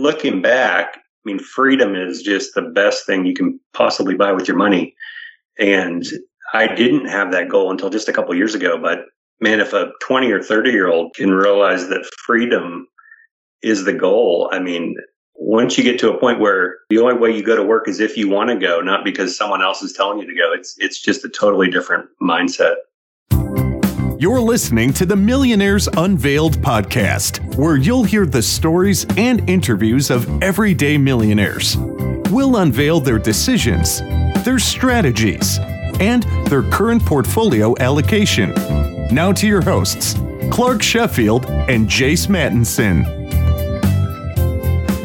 looking back, I mean, freedom is just the best thing you can possibly buy with your money. And I didn't have that goal until just a couple years ago. But man, if a 20 or 30 year old can realize that freedom is the goal, I mean, once you get to a point where the only way you go to work is if you want to go, not because someone else is telling you to go, it's, it's just a totally different mindset. You're listening to the Millionaires Unveiled podcast, where you'll hear the stories and interviews of everyday millionaires. We'll unveil their decisions, their strategies, and their current portfolio allocation. Now to your hosts, Clark Sheffield and Jace Mattinson.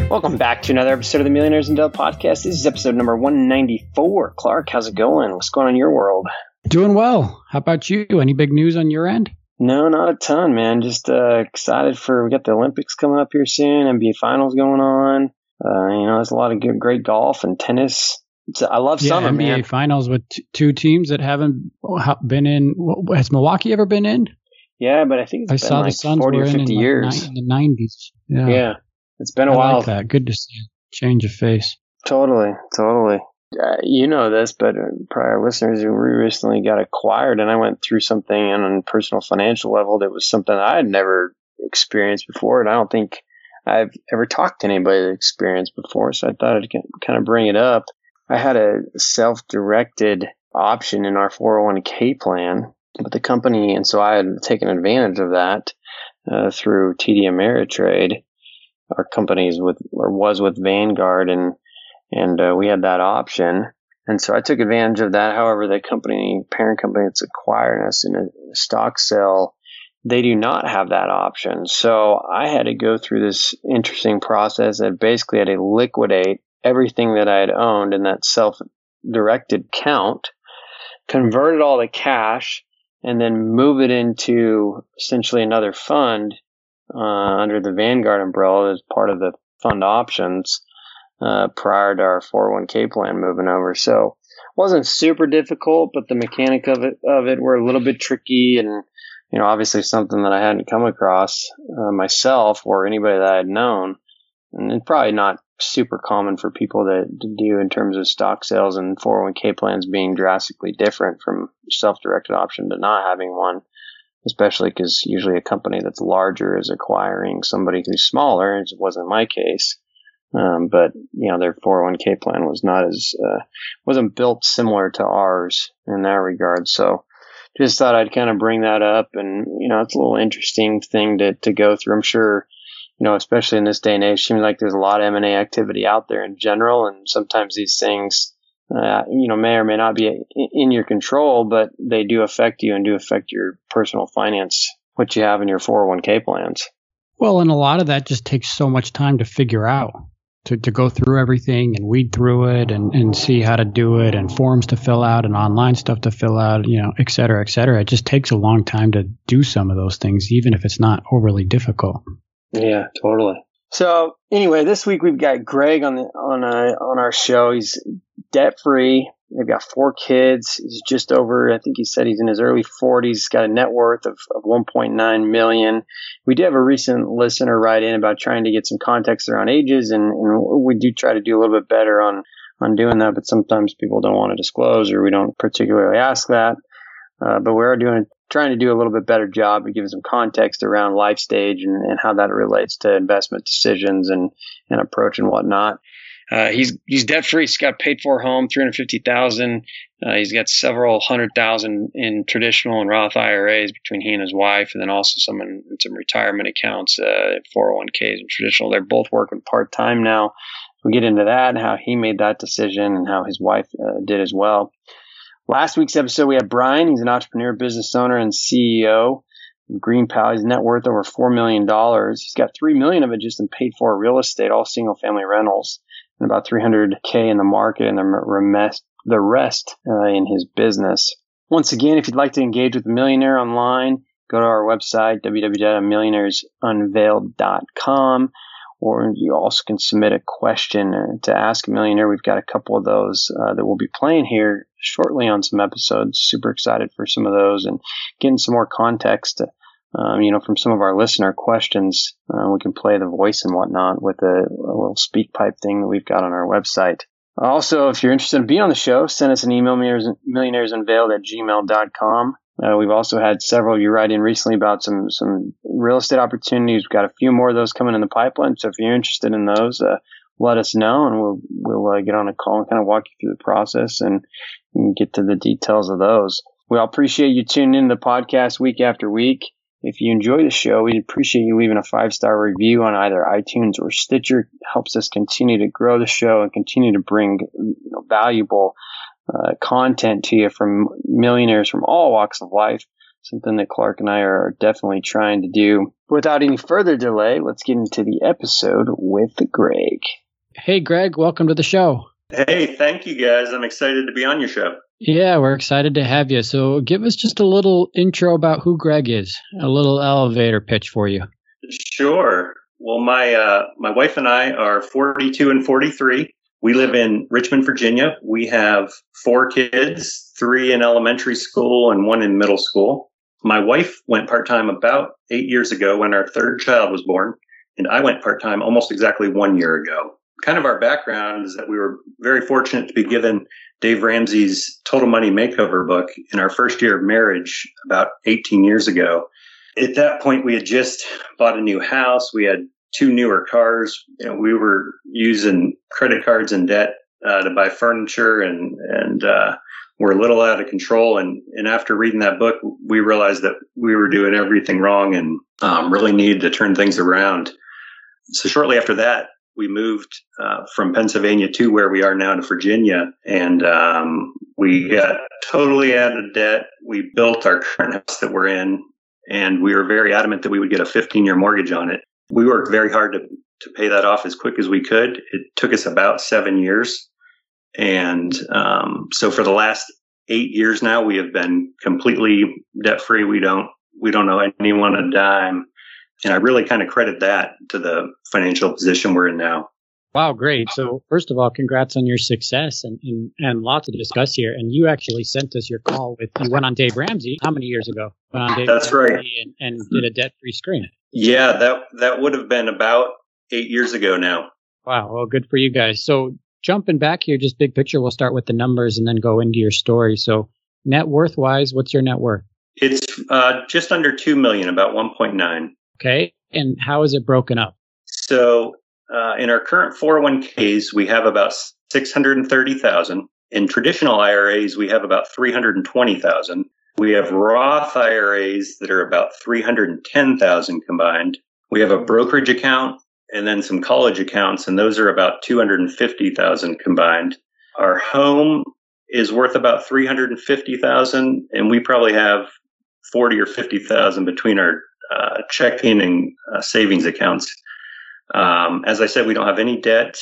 Welcome back to another episode of the Millionaires Unveiled podcast. This is episode number 194. Clark, how's it going? What's going on in your world? Doing well. How about you? Any big news on your end? No, not a ton, man. Just uh, excited for we got the Olympics coming up here soon. NBA Finals going on. Uh, you know, there's a lot of good, great golf and tennis. I love yeah, summer, NBA man. Finals with t- two teams that haven't been in. Has Milwaukee ever been in? Yeah, but I think it's I been saw like the Suns 40 were or in 50 in, years. Like, in the nineties. Yeah. yeah, it's been a I while. like that. Good to see a change of face. Totally, totally. Uh, you know this, but uh, prior listeners, we recently got acquired, and I went through something on a personal financial level that was something I had never experienced before, and I don't think I've ever talked to anybody that experienced before. So I thought I'd kind of bring it up. I had a self-directed option in our 401k plan, but the company, and so I had taken advantage of that uh, through TD Ameritrade. Our company's with or was with Vanguard, and and uh, we had that option. And so I took advantage of that. However, the company, parent company that's acquiring us in a stock sale, they do not have that option. So I had to go through this interesting process that basically had to liquidate everything that I had owned in that self directed count, convert it all to cash, and then move it into essentially another fund uh, under the Vanguard umbrella as part of the fund options uh, prior to our 401k plan moving over. So wasn't super difficult, but the mechanic of it of it were a little bit tricky, and you know, obviously something that I hadn't come across uh, myself or anybody that I had known, and probably not super common for people to, to do in terms of stock sales and 401k plans being drastically different from self-directed option to not having one especially because usually a company that's larger is acquiring somebody who's smaller. As it wasn't my case. Um, but you know, their 401k plan was not as, uh, wasn't built similar to ours in that regard. So just thought I'd kind of bring that up and, you know, it's a little interesting thing to, to go through. I'm sure, you know, especially in this day and age, seems like there's a lot of M&A activity out there in general. And sometimes these things, uh, you know, may or may not be in your control, but they do affect you and do affect your personal finance, what you have in your 401k plans. Well, and a lot of that just takes so much time to figure out. To, to go through everything and weed through it and, and see how to do it and forms to fill out and online stuff to fill out, you know, et cetera, et cetera. It just takes a long time to do some of those things, even if it's not overly difficult. Yeah, totally. So anyway, this week we've got Greg on the on uh, on our show. He's debt free. They've got four kids. He's just over. I think he said he's in his early 40s. He's got a net worth of, of 1.9 million. We did have a recent listener write in about trying to get some context around ages, and, and we do try to do a little bit better on on doing that. But sometimes people don't want to disclose, or we don't particularly ask that. Uh, but we are doing trying to do a little bit better job of giving some context around life stage and, and how that relates to investment decisions and, and approach and whatnot. Uh, he's he's debt free. He's got paid for home, three hundred fifty thousand. Uh, he's got several hundred thousand in traditional and Roth IRAs between he and his wife, and then also some in, some retirement accounts, uh, four hundred one ks and traditional. They're both working part time now. We get into that and how he made that decision and how his wife uh, did as well. Last week's episode, we had Brian. He's an entrepreneur, business owner, and CEO. of GreenPal, He's net worth over four million dollars. He's got three million of it just in paid for real estate, all single family rentals, and about 300k in the market, and the rest, uh, in his business. Once again, if you'd like to engage with a millionaire online, go to our website www.millionairesunveiled.com, or you also can submit a question to ask a millionaire. We've got a couple of those uh, that we'll be playing here shortly on some episodes. Super excited for some of those and getting some more context um, you know, from some of our listener questions. Uh, we can play the voice and whatnot with a, a little SpeakPipe thing that we've got on our website. Also, if you're interested in being on the show, send us an email, millionairesunveiled at gmail.com. Uh, we've also had several you write in recently about some some real estate opportunities. We've got a few more of those coming in the pipeline. So if you're interested in those, uh, let us know, and we'll we'll uh, get on a call and kind of walk you through the process and, and get to the details of those. We all appreciate you tuning in to the podcast week after week. If you enjoy the show, we'd appreciate you leaving a five star review on either iTunes or Stitcher. It helps us continue to grow the show and continue to bring you know, valuable uh, content to you from millionaires from all walks of life. Something that Clark and I are definitely trying to do. Without any further delay, let's get into the episode with Greg. Hey, Greg, welcome to the show. Hey, thank you guys. I'm excited to be on your show. Yeah, we're excited to have you. So, give us just a little intro about who Greg is, a little elevator pitch for you. Sure. Well, my uh, my wife and I are 42 and 43. We live in Richmond, Virginia. We have four kids, three in elementary school and one in middle school. My wife went part time about eight years ago when our third child was born, and I went part time almost exactly one year ago kind of our background is that we were very fortunate to be given Dave Ramsey's Total Money Makeover book in our first year of marriage about 18 years ago. At that point, we had just bought a new house. We had two newer cars. You know, we were using credit cards and debt uh, to buy furniture, and and uh, we're a little out of control. And and after reading that book, we realized that we were doing everything wrong and um, really needed to turn things around. So shortly after that, we moved uh, from Pennsylvania to where we are now to Virginia, and um, we got totally out of debt. We built our current house that we're in, and we were very adamant that we would get a 15 year mortgage on it. We worked very hard to to pay that off as quick as we could. It took us about seven years, and um, so for the last eight years now, we have been completely debt free. We don't we don't owe anyone a dime and I really kind of credit that to the financial position we're in now. Wow, great. So first of all, congrats on your success and, and, and lots to discuss here. And you actually sent us your call with, you went on Dave Ramsey how many years ago? Went on Dave That's Ramsey right. And, and did a debt free scream. Yeah, that, that would have been about eight years ago now. Wow. Well, good for you guys. So jumping back here, just big picture, we'll start with the numbers and then go into your story. So net worth wise, what's your net worth? It's uh, just under 2 million, about 1.9. Okay. And how is it broken up? So uh, in our current 401ks, we have about 630,000. In traditional IRAs, we have about 320,000. We have Roth IRAs that are about 310,000 combined. We have a brokerage account and then some college accounts, and those are about 250,000 combined. Our home is worth about 350,000 and we probably have 40 or 50,000 between our uh, checking and uh, savings accounts. Um, as I said, we don't have any debt,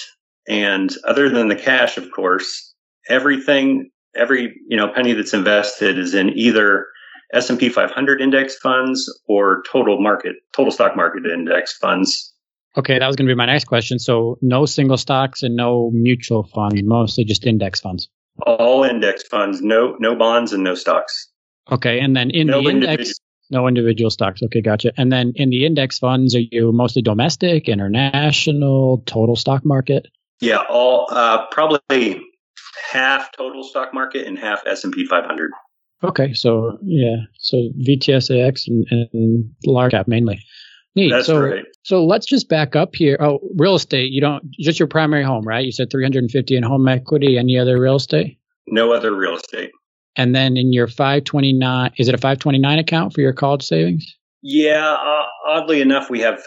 and other than the cash, of course, everything, every you know penny that's invested is in either S and P 500 index funds or total market, total stock market index funds. Okay, that was going to be my next question. So, no single stocks and no mutual funds, mostly just index funds. All index funds, no no bonds and no stocks. Okay, and then in no the index no individual stocks. Okay, gotcha. And then in the index funds, are you mostly domestic, international, total stock market? Yeah, all uh, probably half total stock market and half S and P 500. Okay, so yeah, so VTSAX and, and large cap mainly. Neat. That's so, right. So let's just back up here. Oh, real estate. You don't just your primary home, right? You said 350 in home equity. Any other real estate? No other real estate. And then in your 529, is it a 529 account for your college savings? Yeah, uh, oddly enough, we have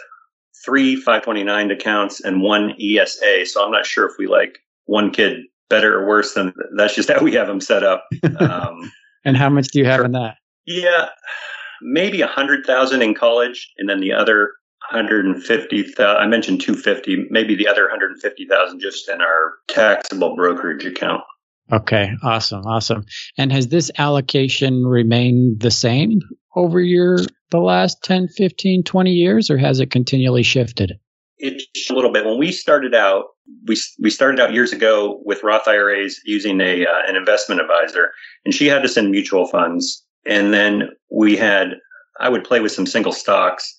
three 529 accounts and one ESA. So I'm not sure if we like one kid better or worse than that's just how we have them set up. Um, and how much do you have in that? Yeah, maybe a hundred thousand in college, and then the other 150,000. I mentioned 250, maybe the other 150,000 just in our taxable brokerage account. Okay, awesome, awesome. And has this allocation remained the same over your the last 10, 15, 20 years or has it continually shifted? It's a little bit. When we started out, we we started out years ago with Roth IRAs using a uh, an investment advisor and she had us in mutual funds and then we had I would play with some single stocks.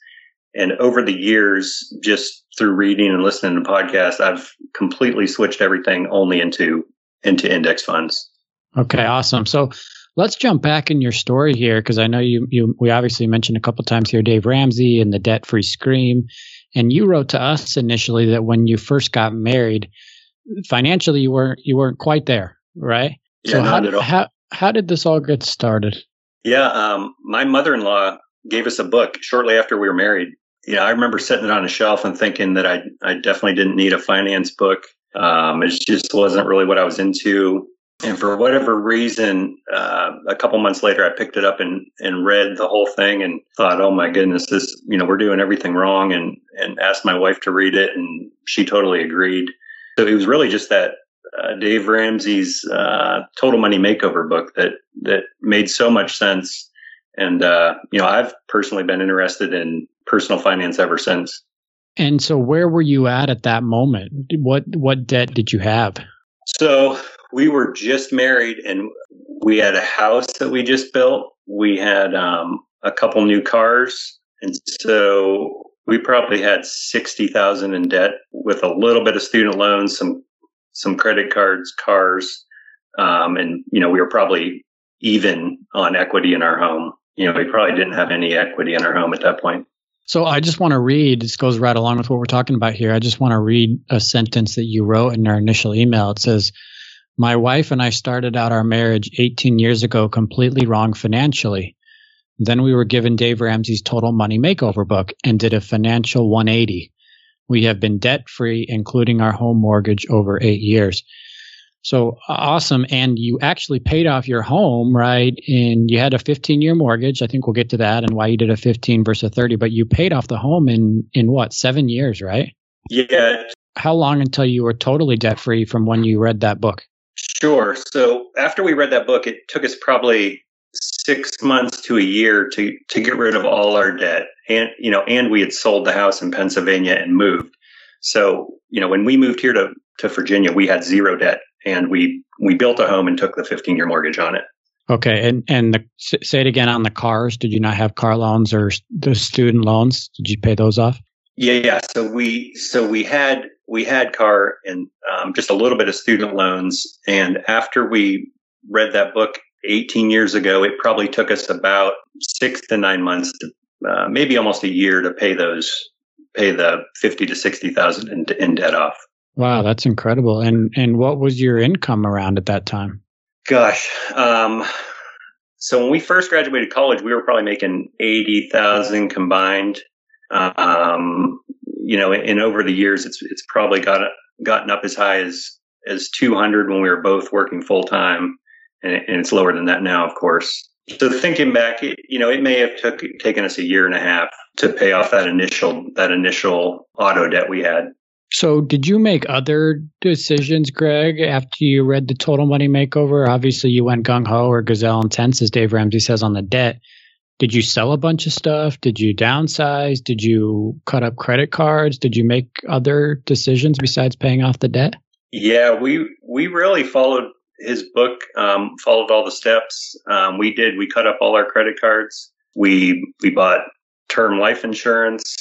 And over the years, just through reading and listening to podcasts, I've completely switched everything only into into index funds. Okay, awesome. So let's jump back in your story here because I know you you we obviously mentioned a couple times here Dave Ramsey and the debt free scream, and you wrote to us initially that when you first got married, financially you weren't you weren't quite there, right? Yeah, so not how, at all. how how did this all get started? Yeah, um, my mother in law gave us a book shortly after we were married. You know, I remember sitting it on a shelf and thinking that I I definitely didn't need a finance book. Um, it just wasn't really what I was into. And for whatever reason, uh, a couple months later, I picked it up and, and read the whole thing and thought, oh my goodness, this, you know, we're doing everything wrong and, and asked my wife to read it and she totally agreed. So it was really just that uh, Dave Ramsey's uh, Total Money Makeover book that that made so much sense. And uh, you know, I've personally been interested in personal finance ever since. And so where were you at at that moment? What what debt did you have? So we were just married, and we had a house that we just built. We had um, a couple new cars, and so we probably had sixty thousand in debt with a little bit of student loans, some some credit cards, cars, um, and you know we were probably even on equity in our home. You know, we probably didn't have any equity in our home at that point. So I just want to read, this goes right along with what we're talking about here. I just want to read a sentence that you wrote in our initial email. It says, My wife and I started out our marriage 18 years ago completely wrong financially. Then we were given Dave Ramsey's Total Money Makeover book and did a financial 180. We have been debt free, including our home mortgage, over eight years. So awesome. And you actually paid off your home, right? And you had a 15 year mortgage. I think we'll get to that and why you did a 15 versus a 30, but you paid off the home in, in what, seven years, right? Yeah, How long until you were totally debt free from when you read that book? Sure. So after we read that book, it took us probably six months to a year to to get rid of all our debt, and you know, and we had sold the house in Pennsylvania and moved. So you know, when we moved here to to Virginia, we had zero debt, and we we built a home and took the 15 year mortgage on it. Okay. And, and the, say it again on the cars. Did you not have car loans or the student loans? Did you pay those off? Yeah, yeah. So we so we had we had car and um, just a little bit of student loans, and after we read that book 18 years ago, it probably took us about six to nine months, to, uh, maybe almost a year, to pay those pay the fifty to sixty thousand in, in debt off. Wow. That's incredible. And, and what was your income around at that time? Gosh. Um, so when we first graduated college, we were probably making 80,000 combined. Um, you know, and over the years, it's, it's probably got, gotten up as high as, as 200 when we were both working full time. And, and it's lower than that now, of course. So thinking back, it, you know, it may have took, taken us a year and a half to pay off that initial, that initial auto debt we had. So, did you make other decisions, Greg, after you read the Total Money Makeover? Obviously, you went gung ho or gazelle intense, as Dave Ramsey says on the debt. Did you sell a bunch of stuff? Did you downsize? Did you cut up credit cards? Did you make other decisions besides paying off the debt? Yeah, we we really followed his book, um, followed all the steps. Um, we did. We cut up all our credit cards. We we bought term life insurance.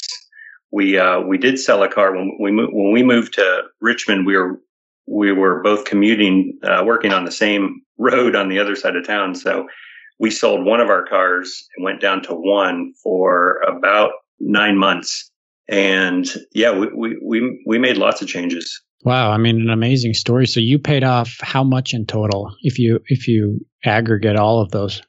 We uh, we did sell a car when we when we moved to Richmond. We were we were both commuting, uh, working on the same road on the other side of town. So we sold one of our cars and went down to one for about nine months. And yeah, we we we, we made lots of changes. Wow, I mean, an amazing story. So you paid off how much in total if you if you aggregate all of those?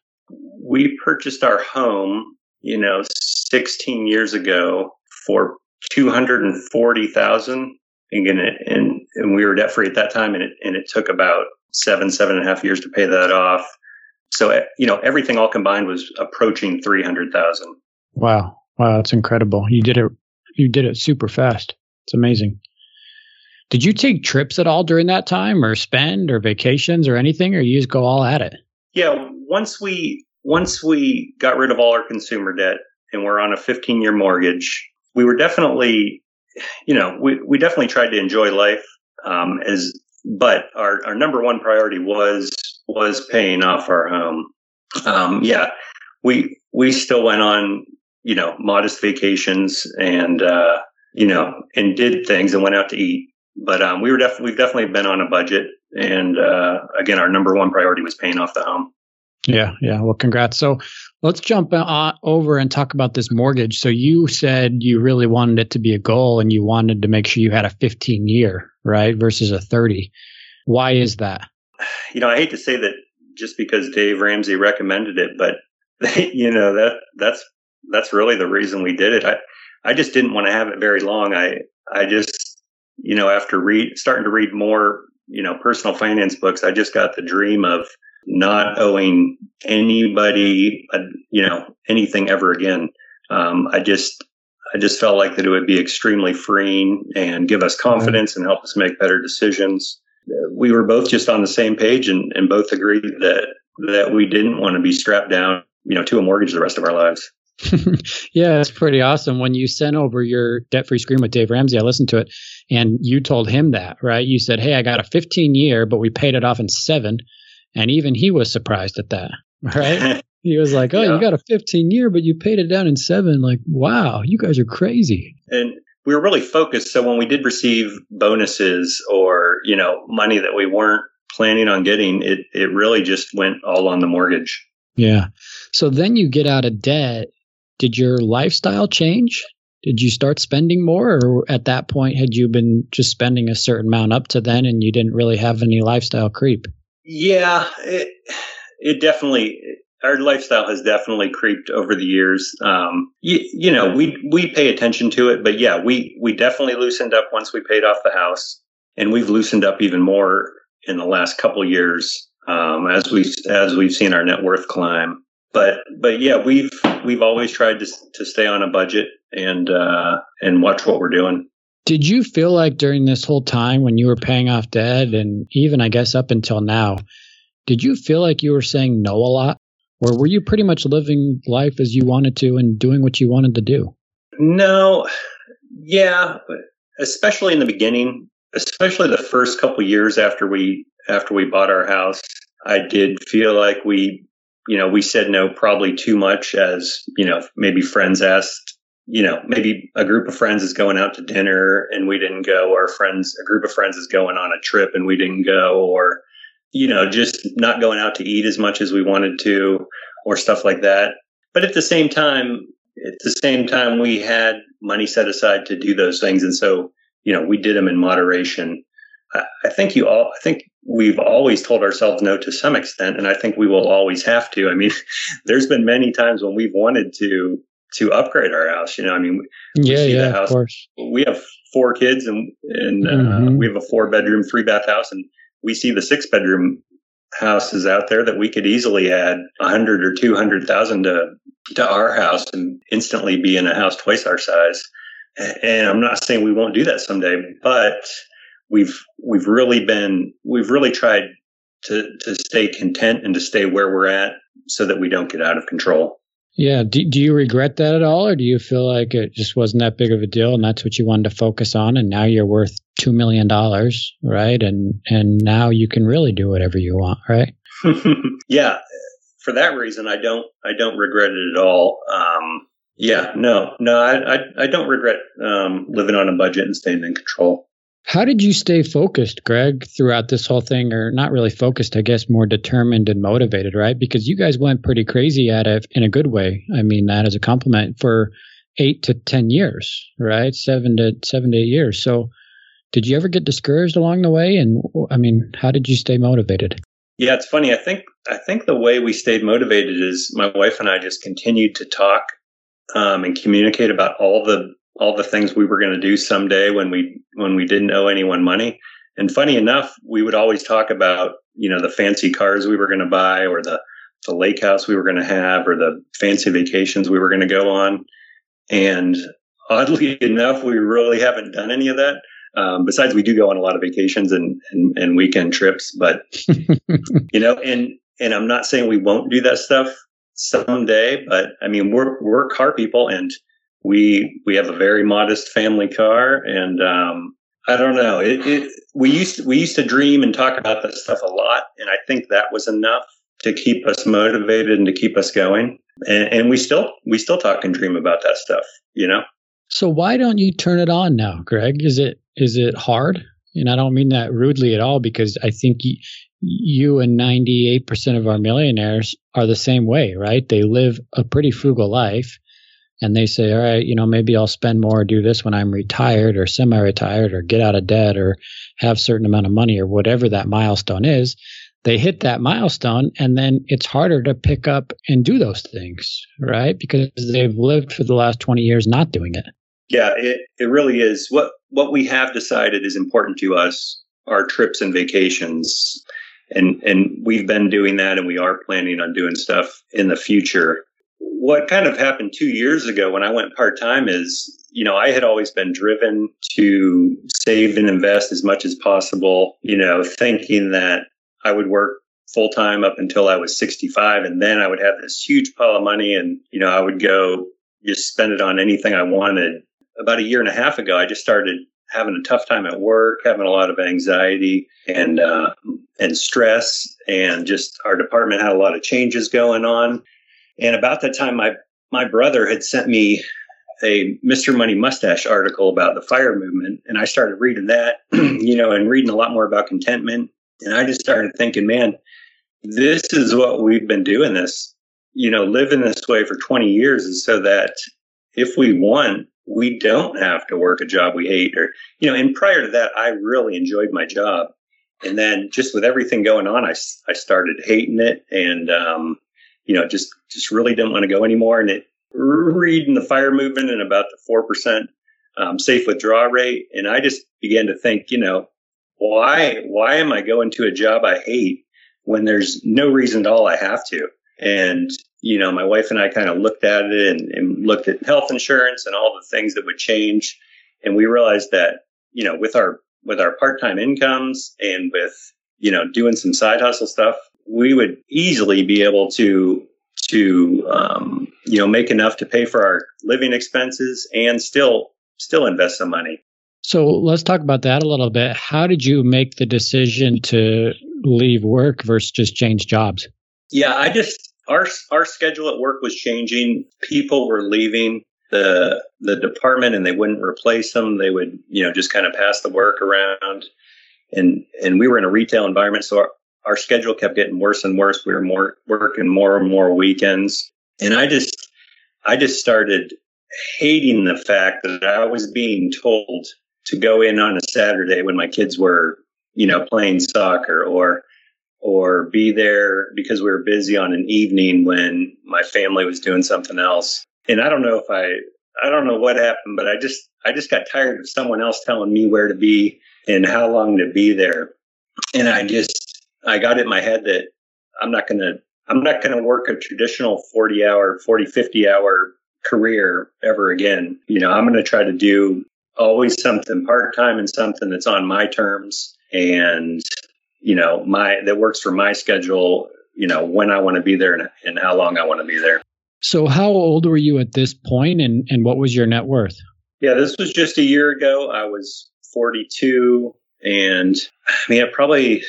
we purchased our home, you know, 16 years ago for 240,000 and, and, and we were debt free at that time. And it, and it took about seven, seven and a half years to pay that off. So, eh, you know, everything all combined was approaching 300,000. Wow, wow, that's incredible. You did it. You did it super fast. It's amazing. Did you take trips at all during that time, or spend, or vacations, or anything, or you just go all at it? Yeah. Once we, once we got rid of all our consumer debt and we're on a 15 year mortgage, we were definitely, you know, we, we definitely tried to enjoy life. Um, as, but our, our number one priority was, was paying off our home. Um, yeah. we we still went on, you know, modest vacations and uh, you know, and did things and went out to eat. But um, we were definitely we've definitely been on a budget, and uh, again, our number one priority was paying off the home. Yeah, yeah. Well, congrats. So let's jump uh, over and talk about this mortgage. So you said you really wanted it to be a goal, and you wanted to make sure you had a 15 year, right, versus a 30. Why is that? You know, I hate to say that just because Dave Ramsey recommended it, but you know that that's that's really the reason we did it. I I just didn't want to have it very long. I I just you know after read starting to read more you know personal finance books, I just got the dream of not owing anybody uh, you know anything ever again. Um, I just I just felt like that it would be extremely freeing and give us confidence and help us make better decisions. We were both just on the same page and, and both agreed that that we didn't want to be strapped down, you know, to a mortgage the rest of our lives. yeah, it's pretty awesome. When you sent over your debt free scream with Dave Ramsey, I listened to it and you told him that, right? You said, Hey, I got a 15 year, but we paid it off in seven. And even he was surprised at that, right? he was like, Oh, yeah. you got a 15 year, but you paid it down in seven. Like, wow, you guys are crazy. And we were really focused. So when we did receive bonuses or, you know, money that we weren't planning on getting, it, it really just went all on the mortgage. Yeah. So then you get out of debt did your lifestyle change? Did you start spending more, or at that point had you been just spending a certain amount up to then, and you didn't really have any lifestyle creep? Yeah, it, it definitely our lifestyle has definitely creeped over the years. Um, you, you, know, we we pay attention to it, but yeah, we we definitely loosened up once we paid off the house, and we've loosened up even more in the last couple years um, as we as we've seen our net worth climb but but yeah, we've we've always tried to to stay on a budget and uh, and watch what we're doing. Did you feel like during this whole time when you were paying off debt, and even I guess up until now, did you feel like you were saying no a lot, or were you pretty much living life as you wanted to and doing what you wanted to do? No, yeah, especially in the beginning, especially the first couple years after we after we bought our house, I did feel like we you know, we said no probably too much as, you know, maybe friends asked, you know, maybe a group of friends is going out to dinner and we didn't go, or friends, a group of friends is going on a trip and we didn't go, or, you know, just not going out to eat as much as we wanted to, or stuff like that. But at the same time, at the same time, we had money set aside to do those things. And so, you know, we did them in moderation. I think you all, I think we've always told ourselves no to some extent, and I think we will always have to. I mean, there's been many times when we've wanted to to upgrade our house. You know, I mean, we yeah, yeah, house. of course. We have four kids, and and uh, mm-hmm. uh, we have a four bedroom, three bath house, and we see the six bedroom houses out there that we could easily add a hundred or two hundred thousand to to our house and instantly be in a house twice our size. And I'm not saying we won't do that someday, but we've we've really been we've really tried to to stay content and to stay where we're at so that we don't get out of control. Yeah. Do, do you regret that at all, or do you feel like it just wasn't that big of a deal, and that's what you wanted to focus on, and now you're worth two million dollars, right? And and now you can really do whatever you want, right? yeah. For that reason, I don't I don't regret it at all. Um, yeah, no, no, I I, I don't regret um, living on a budget and staying in control. How did you stay focused, Greg, throughout this whole thing? Or not really focused, I guess, more determined and motivated, right? Because you guys went pretty crazy at it in a good way. I mean that as a compliment for eight to 10 years, right? Seven to seven to eight years. So did you ever get discouraged along the way? And I mean, how did you stay motivated? Yeah, it's funny. I think, I think the way we stayed motivated is my wife and I just continued to talk um, and communicate about all the all the things we were going to do someday when we when we didn't owe anyone money. And funny enough, we would always talk about you know the fancy cars we were going to buy, or the the lake house we were going to have, or the fancy vacations we were going to go on. And oddly enough, we really haven't done any of that. Um, besides, we do go on a lot of vacations and and, and weekend trips, but you know, and and I'm not saying we won't do that stuff someday, but I mean, we're we're car people, and we we have a very modest family car, and um, I don't know. It, it, we used to, we used to dream and talk about this stuff a lot, and I think that was enough to keep us motivated and to keep us going. and, and we still we still talk and dream about that stuff. You know. So why don't you turn it on now, Greg? Is it is it hard? And I don't mean that rudely at all because I think you, and 98% of our millionaires are the same way, right? They live a pretty frugal life and they say, all right, you know, maybe I'll spend more, do this when I'm retired or semi retired or get out of debt or have certain amount of money or whatever that milestone is. They hit that milestone and then it's harder to pick up and do those things, right? Because they've lived for the last 20 years not doing it. Yeah, it, it really is. What what we have decided is important to us are trips and vacations. And and we've been doing that and we are planning on doing stuff in the future what kind of happened two years ago when I went part time is, you know, I had always been driven to save and invest as much as possible, you know, thinking that I would work full time up until I was 65 and then I would have this huge pile of money and, you know, I would go just spend it on anything I wanted. About a year and a half ago, I just started having a tough time at work, having a lot of anxiety and uh, and stress, and just our department had a lot of changes going on. And about that time, my my brother had sent me a Mr. Money Mustache article about the fire movement, and I started reading that, you know, and reading a lot more about contentment. And I just started thinking, man, this is what we've been doing this, you know, living this way for 20 years is so that if we want, we don't have to work a job we hate or, you know, and prior to that, I really enjoyed my job. And then just with everything going on, I, I started hating it. And, um, you know, just just really didn't want to go anymore. And it reading the fire movement and about the four percent um, safe withdrawal rate, and I just began to think, you know, why why am I going to a job I hate when there's no reason at all I have to? And you know, my wife and I kind of looked at it and, and looked at health insurance and all the things that would change, and we realized that you know, with our with our part time incomes and with you know doing some side hustle stuff we would easily be able to to um, you know make enough to pay for our living expenses and still still invest some money. So let's talk about that a little bit. How did you make the decision to leave work versus just change jobs? Yeah, I just our our schedule at work was changing. People were leaving the the department and they wouldn't replace them. They would, you know, just kind of pass the work around. And and we were in a retail environment, so our, our schedule kept getting worse and worse. We were more working more and more weekends. And I just, I just started hating the fact that I was being told to go in on a Saturday when my kids were, you know, playing soccer or, or be there because we were busy on an evening when my family was doing something else. And I don't know if I, I don't know what happened, but I just, I just got tired of someone else telling me where to be and how long to be there. And I just, I got in my head that I'm not going to I'm not going to work a traditional 40 hour, 40, 50 hour career ever again. You know, I'm going to try to do always something part time and something that's on my terms and, you know, my, that works for my schedule, you know, when I want to be there and, and how long I want to be there. So how old were you at this point and, and what was your net worth? Yeah, this was just a year ago. I was 42 and I mean, I probably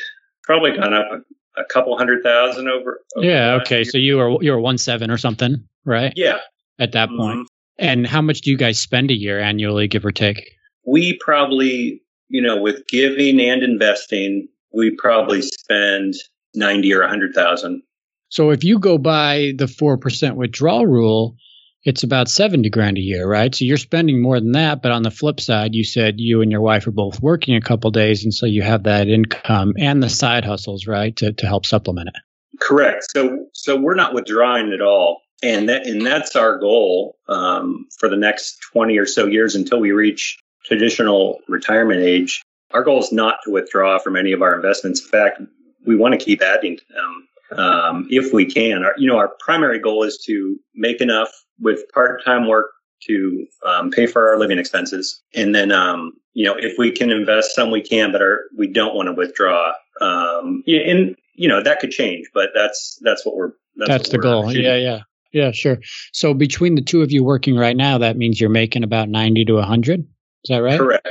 probably gone up a, a couple hundred thousand over. over yeah. Okay. Year. So you were you were one seven or something, right? Yeah. At that mm-hmm. point. And how much do you guys spend a year annually, give or take? We probably, you know, with giving and investing, we probably spend ninety or a hundred thousand. So if you go by the four percent withdrawal rule, it's about 70 grand a year, right? So you're spending more than that. But on the flip side, you said you and your wife are both working a couple days. And so you have that income and the side hustles, right? To, to help supplement it. Correct. So, so we're not withdrawing at all. And that, and that's our goal, um, for the next 20 or so years until we reach traditional retirement age. Our goal is not to withdraw from any of our investments. In fact, we want to keep adding to them um, if we can. Our, you know, our primary goal is to make enough with part-time work to um, pay for our living expenses, and then um, you know, if we can invest some, we can, but our, we don't want to withdraw. Um, and you know, that could change, but that's that's what we're that's, that's what the we're goal. Shooting. Yeah, yeah. Yeah, sure. So between the two of you working right now, that means you're making about 90 to 100. Is that right? Correct.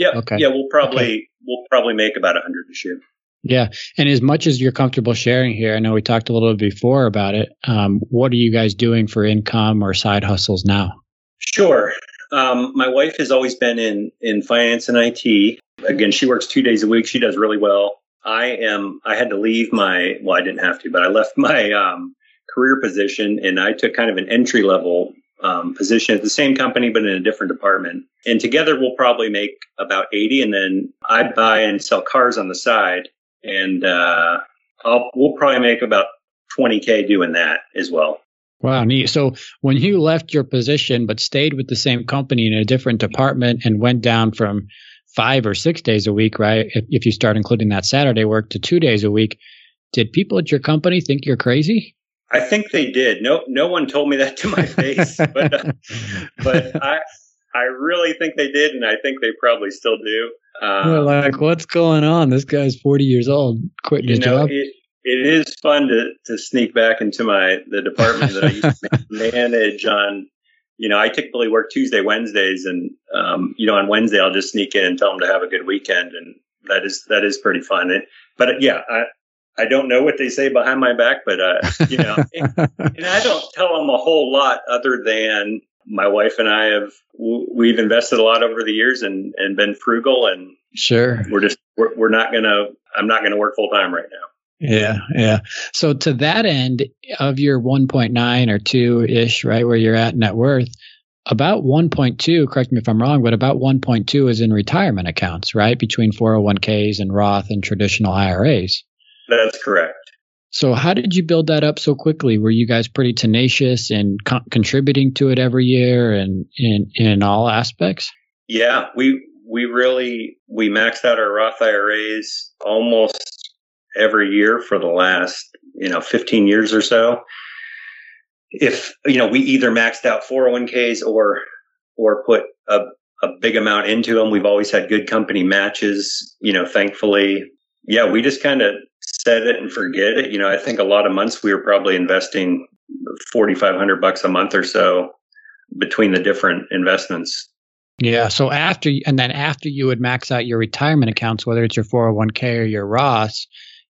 Yeah. Okay. Yeah, we'll probably okay. we'll probably make about a 100 this year. Yeah. And as much as you're comfortable sharing here, I know we talked a little bit before about it. Um, what are you guys doing for income or side hustles now? Sure. Um, my wife has always been in, in finance and IT. Again, she works two days a week. She does really well. I am, I had to leave my, well, I didn't have to, but I left my, um, career position and I took kind of an entry level um, position at the same company, but in a different department. And together we'll probably make about 80. And then I buy and sell cars on the side. And uh, I'll, we'll probably make about 20K doing that as well. Wow, neat. So when you left your position but stayed with the same company in a different department and went down from five or six days a week, right? If, if you start including that Saturday work to two days a week, did people at your company think you're crazy? I think they did. No, no one told me that to my face, but uh, but I I really think they did, and I think they probably still do. Um, like, what's going on? This guy's forty years old, quitting his know, job. It, it is fun to to sneak back into my the department that I used to manage on. You know, I typically work Tuesday, Wednesdays, and um, you know, on Wednesday I'll just sneak in and tell them to have a good weekend, and that is that is pretty fun. It, but yeah, I, I don't know what they say behind my back, but uh, you know, and, and, I don't tell them a whole lot other than my wife and I have we've invested a lot over the years and and been frugal and sure we're just we're, we're not gonna I'm not gonna work full time right now. Yeah, yeah. So to that end of your 1.9 or 2 ish, right, where you're at net worth, about 1.2, correct me if I'm wrong, but about 1.2 is in retirement accounts, right? Between 401ks and Roth and traditional IRAs. That's correct. So, how did you build that up so quickly? Were you guys pretty tenacious and co- contributing to it every year and in in all aspects? Yeah, we we really we maxed out our Roth IRAs almost every year for the last you know 15 years or so. If you know, we either maxed out 401ks or or put a a big amount into them. We've always had good company matches. You know, thankfully, yeah, we just kind of set it and forget it. You know, I think a lot of months we were probably investing 4,500 bucks a month or so between the different investments. Yeah. So after, and then after you would max out your retirement accounts, whether it's your 401k or your Roth,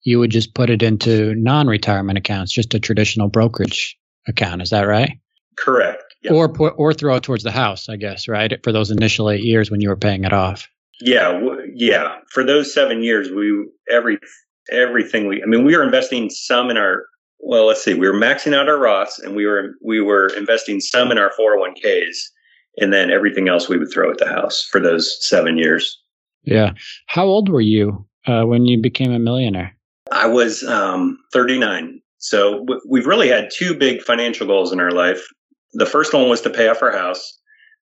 you would just put it into non retirement accounts, just a traditional brokerage account. Is that right? Correct. Yep. Or, or throw it towards the house, I guess, right? For those initial eight years when you were paying it off. Yeah. W- yeah. For those seven years, we, every everything we, I mean, we were investing some in our, well, let's see, we were maxing out our Roths and we were, we were investing some in our 401ks and then everything else we would throw at the house for those seven years. Yeah. How old were you uh, when you became a millionaire? I was um, 39. So w- we've really had two big financial goals in our life. The first one was to pay off our house.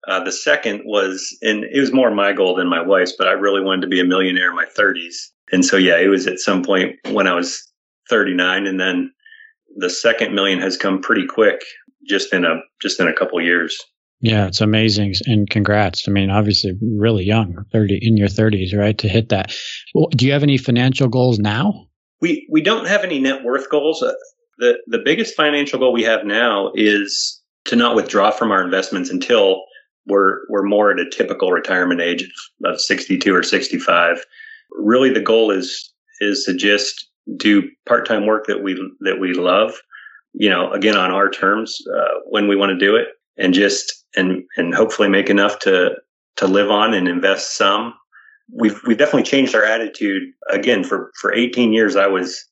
Uh, the second was, and it was more my goal than my wife's, but I really wanted to be a millionaire in my 30s and so yeah, it was at some point when I was 39, and then the second million has come pretty quick, just in a just in a couple years. Yeah, it's amazing, and congrats. I mean, obviously, really young, thirty in your thirties, right, to hit that. Well, do you have any financial goals now? We we don't have any net worth goals. Uh, the The biggest financial goal we have now is to not withdraw from our investments until we're we're more at a typical retirement age of sixty two or sixty five really the goal is is to just do part-time work that we that we love you know again on our terms uh, when we want to do it and just and and hopefully make enough to to live on and invest some. We've we've definitely changed our attitude. Again for for 18 years i was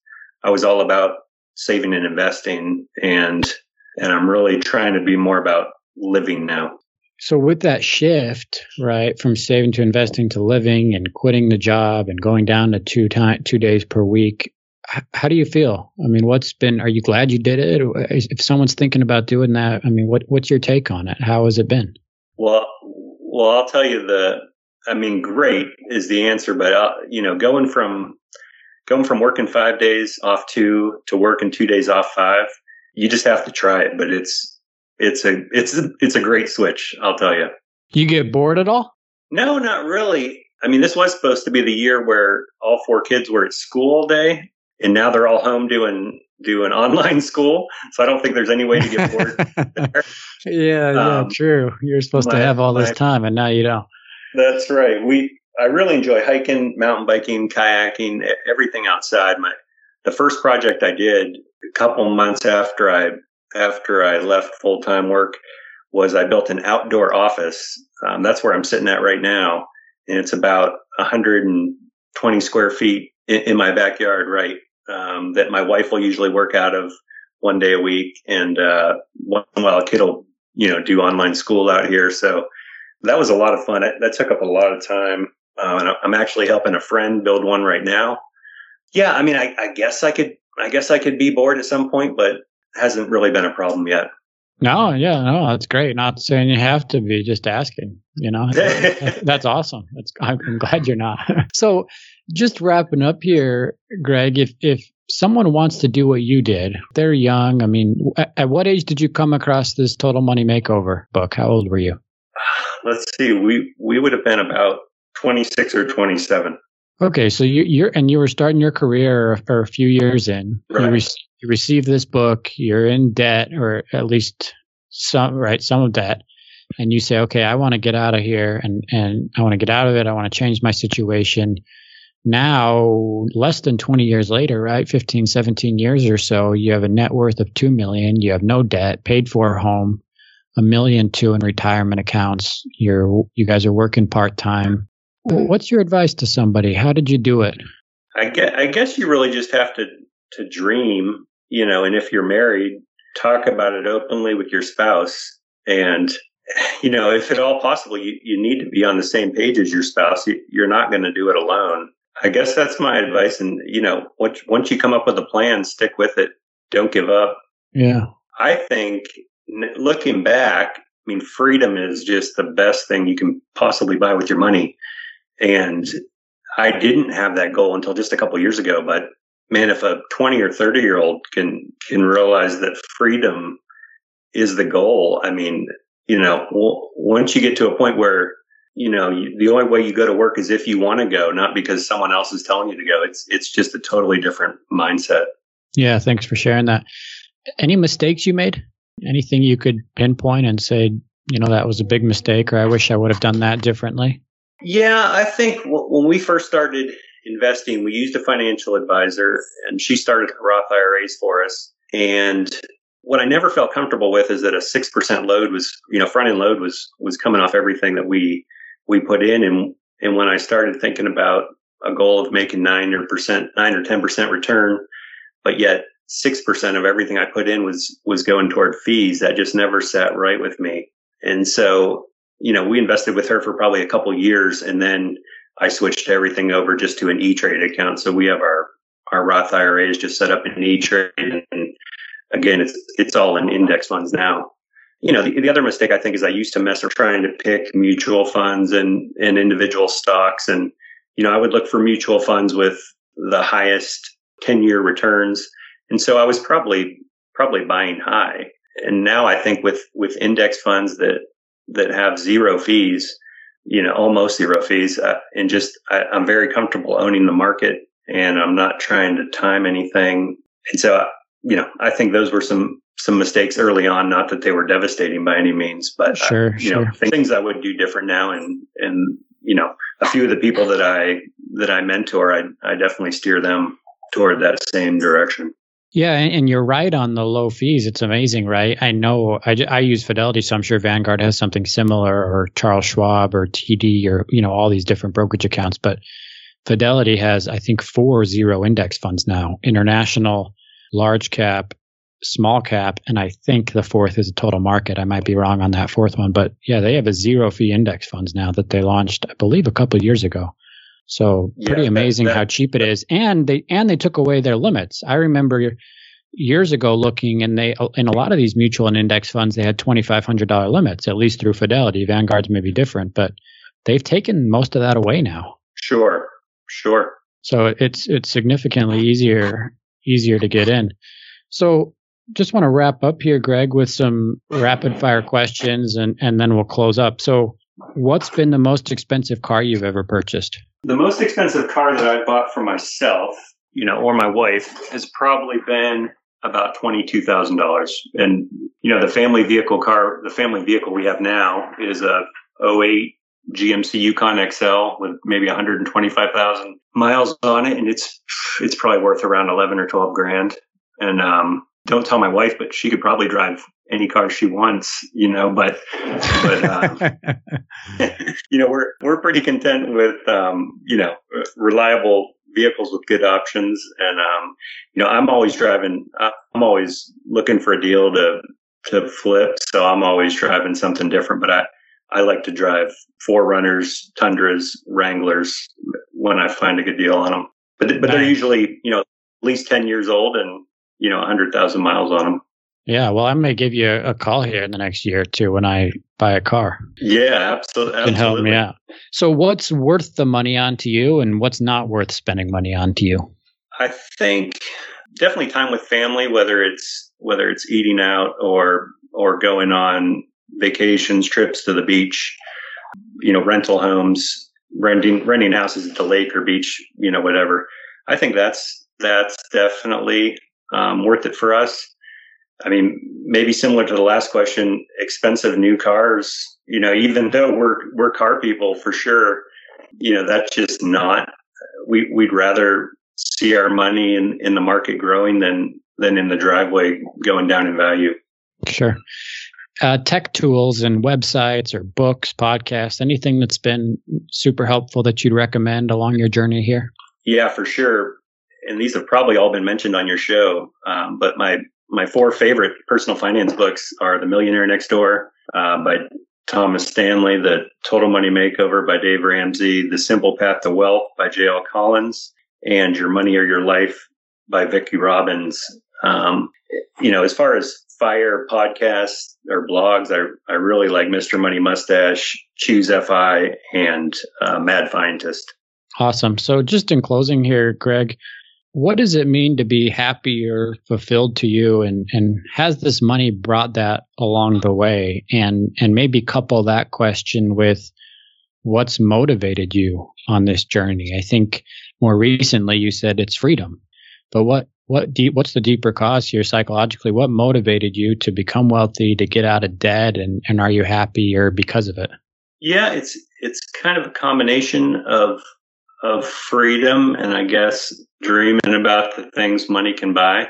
i was all about saving and investing and and i'm really trying to be more about living now so with that shift, right, from saving to investing to living and quitting the job and going down to two time two days per week, how do you feel? I mean, what's been? Are you glad you did it? If someone's thinking about doing that, I mean, what what's your take on it? How has it been? Well, well, I'll tell you the. I mean, great is the answer, but uh, you know, going from going from working five days off two to working two days off five, you just have to try it. But it's it's a it's a, it's a great switch. I'll tell you. You get bored at all? No, not really. I mean, this was supposed to be the year where all four kids were at school all day, and now they're all home doing doing online school. So I don't think there's any way to get bored. yeah, yeah, um, true. You're supposed my, to have all this my, time, and now you don't. That's right. We I really enjoy hiking, mountain biking, kayaking, everything outside. My the first project I did a couple months after I after I left full time work was I built an outdoor office. Um, that's where I'm sitting at right now, and it's about 120 square feet in, in my backyard. Right, um, that my wife will usually work out of one day a week, and uh, one while a kid will you know do online school out here. So that was a lot of fun. That took up a lot of time. Uh, I'm actually helping a friend build one right now. Yeah, I mean, I, I guess I could, I guess I could be bored at some point, but hasn't really been a problem yet. No, yeah, no, that's great. Not saying you have to be, just asking. You know, that's awesome. That's I'm glad you're not. so, just wrapping up here, Greg. If if someone wants to do what you did, they're young. I mean, at, at what age did you come across this Total Money Makeover book? How old were you? Let's see. We we would have been about 26 or 27. Okay, so you, are and you were starting your career or a few years in. Right. You, re- you receive this book. You're in debt, or at least some right some of debt, and you say, "Okay, I want to get out of here, and and I want to get out of it. I want to change my situation." Now, less than 20 years later, right, 15, 17 years or so, you have a net worth of 2 million. You have no debt, paid for a home, a million two in retirement accounts. You're you guys are working part time Mm-hmm. What's your advice to somebody? How did you do it? I guess, I guess you really just have to to dream, you know, and if you're married, talk about it openly with your spouse. And, you know, if at all possible, you, you need to be on the same page as your spouse. You, you're not going to do it alone. I guess that's my advice. And, you know, once, once you come up with a plan, stick with it. Don't give up. Yeah. I think looking back, I mean, freedom is just the best thing you can possibly buy with your money. And I didn't have that goal until just a couple years ago. But man, if a 20 or 30 year old can, can realize that freedom is the goal, I mean, you know, once you get to a point where, you know, you, the only way you go to work is if you want to go, not because someone else is telling you to go. It's, it's just a totally different mindset. Yeah. Thanks for sharing that. Any mistakes you made? Anything you could pinpoint and say, you know, that was a big mistake, or I wish I would have done that differently? Yeah, I think w- when we first started investing, we used a financial advisor and she started her Roth IRAs for us. And what I never felt comfortable with is that a 6% load was, you know, front end load was, was coming off everything that we, we put in. And, and when I started thinking about a goal of making nine or percent, nine or 10% return, but yet 6% of everything I put in was, was going toward fees, that just never sat right with me. And so you know, we invested with her for probably a couple years and then I switched everything over just to an E-Trade account. So we have our, our Roth IRAs just set up in E-Trade. And again, it's, it's all in index funds now. You know, the, the other mistake I think is I used to mess around trying to pick mutual funds and, and individual stocks. And, you know, I would look for mutual funds with the highest 10 year returns. And so I was probably, probably buying high. And now I think with, with index funds that that have zero fees, you know, almost zero fees. Uh, and just, I, am very comfortable owning the market and I'm not trying to time anything. And so, uh, you know, I think those were some, some mistakes early on, not that they were devastating by any means, but, uh, sure, uh, you sure. know, things I would do different now. And, and, you know, a few of the people that I, that I mentor, I, I definitely steer them toward that same direction. Yeah, and you're right on the low fees. It's amazing, right? I know I, I use Fidelity, so I'm sure Vanguard has something similar, or Charles Schwab, or TD, or you know all these different brokerage accounts. But Fidelity has, I think, four zero index funds now: international, large cap, small cap, and I think the fourth is a total market. I might be wrong on that fourth one, but yeah, they have a zero fee index funds now that they launched, I believe, a couple years ago. So pretty yeah, amazing that, that, how cheap it is, and they and they took away their limits. I remember years ago looking, and they in a lot of these mutual and index funds they had twenty five hundred dollar limits, at least through Fidelity. Vanguard's may be different, but they've taken most of that away now. Sure, sure. So it's it's significantly easier easier to get in. So just want to wrap up here, Greg, with some rapid fire questions, and and then we'll close up. So, what's been the most expensive car you've ever purchased? The most expensive car that I bought for myself, you know, or my wife has probably been about $22,000. And, you know, the family vehicle car, the family vehicle we have now is a 08 GMC Yukon XL with maybe 125,000 miles on it, and it's it's probably worth around 11 or 12 grand. And um, don't tell my wife, but she could probably drive any car she wants, you know. But but um, you know, we're we're pretty content with um, you know reliable vehicles with good options, and um, you know, I'm always driving. I'm always looking for a deal to to flip, so I'm always driving something different. But I I like to drive 4Runners, Tundras, Wranglers when I find a good deal on them. But but nice. they're usually you know at least 10 years old and you know 100,000 miles on them. Yeah, well, I may give you a, call here in the next year or two when I buy a car. Yeah, absolutely. Can help me out. So, what's worth the money on to you, and what's not worth spending money on to you? I think definitely time with family, whether it's whether it's eating out or or going on vacations, trips to the beach, you know, rental homes, renting renting houses at the lake or beach, you know, whatever. I think that's that's definitely um, worth it for us. I mean, maybe similar to the last question, expensive new cars, you know, even though we're, we're car people for sure, you know, that's just not, we, we'd rather see our money in, in the market growing than, than in the driveway going down in value. Sure. Uh, tech tools and websites or books, podcasts, anything that's been super helpful that you'd recommend along your journey here? Yeah, for sure. And these have probably all been mentioned on your show. Um, but my my four favorite personal finance books are The Millionaire Next Door uh, by Thomas Stanley, The Total Money Makeover by Dave Ramsey, The Simple Path to Wealth by J.L. Collins, and Your Money or Your Life by Vicki Robbins. Um, you know, as far as fire podcasts or blogs, I, I really like Mr. Money Mustache, Choose FI, and uh, Mad Fientist. Awesome. So, just in closing here, Greg, what does it mean to be happy or fulfilled to you? And and has this money brought that along the way? And and maybe couple that question with what's motivated you on this journey? I think more recently you said it's freedom but what what deep, what's the deeper cause here psychologically? What motivated you to become wealthy to get out of debt? And and are you happier because of it? Yeah it's it's kind of a combination of of freedom and I guess dreaming about the things money can buy.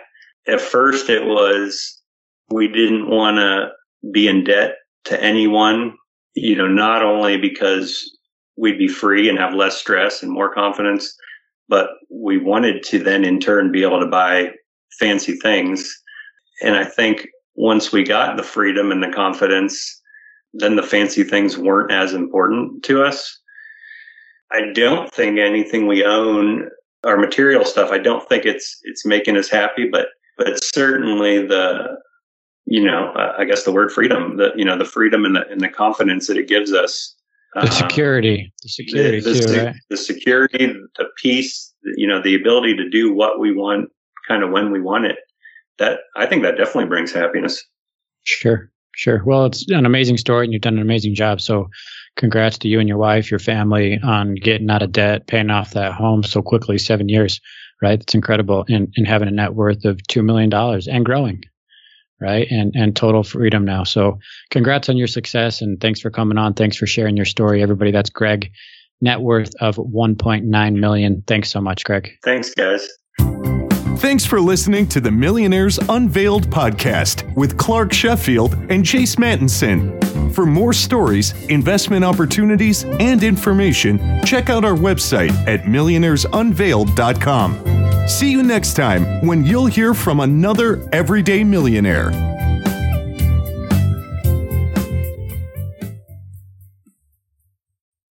At first, it was we didn't want to be in debt to anyone, you know, not only because we'd be free and have less stress and more confidence, but we wanted to then in turn be able to buy fancy things. And I think once we got the freedom and the confidence, then the fancy things weren't as important to us. I don't think anything we own, our material stuff, I don't think it's it's making us happy, but but certainly the you know, uh, I guess the word freedom, the you know, the freedom and the and the confidence that it gives us. The uh, security, the security the, the, too, right? The security, the peace, you know, the ability to do what we want, kind of when we want it. That I think that definitely brings happiness. Sure, sure. Well, it's an amazing story, and you've done an amazing job. So, congrats to you and your wife, your family on getting out of debt, paying off that home so quickly, seven years, right? It's incredible. And, and having a net worth of $2 million and growing, right? And, and total freedom now. So congrats on your success and thanks for coming on. Thanks for sharing your story, everybody. That's Greg, net worth of 1.9 million. Thanks so much, Greg. Thanks, guys. Thanks for listening to the Millionaires Unveiled podcast with Clark Sheffield and Chase Mattinson. For more stories, investment opportunities, and information, check out our website at millionairesunveiled.com. See you next time when you'll hear from another everyday millionaire.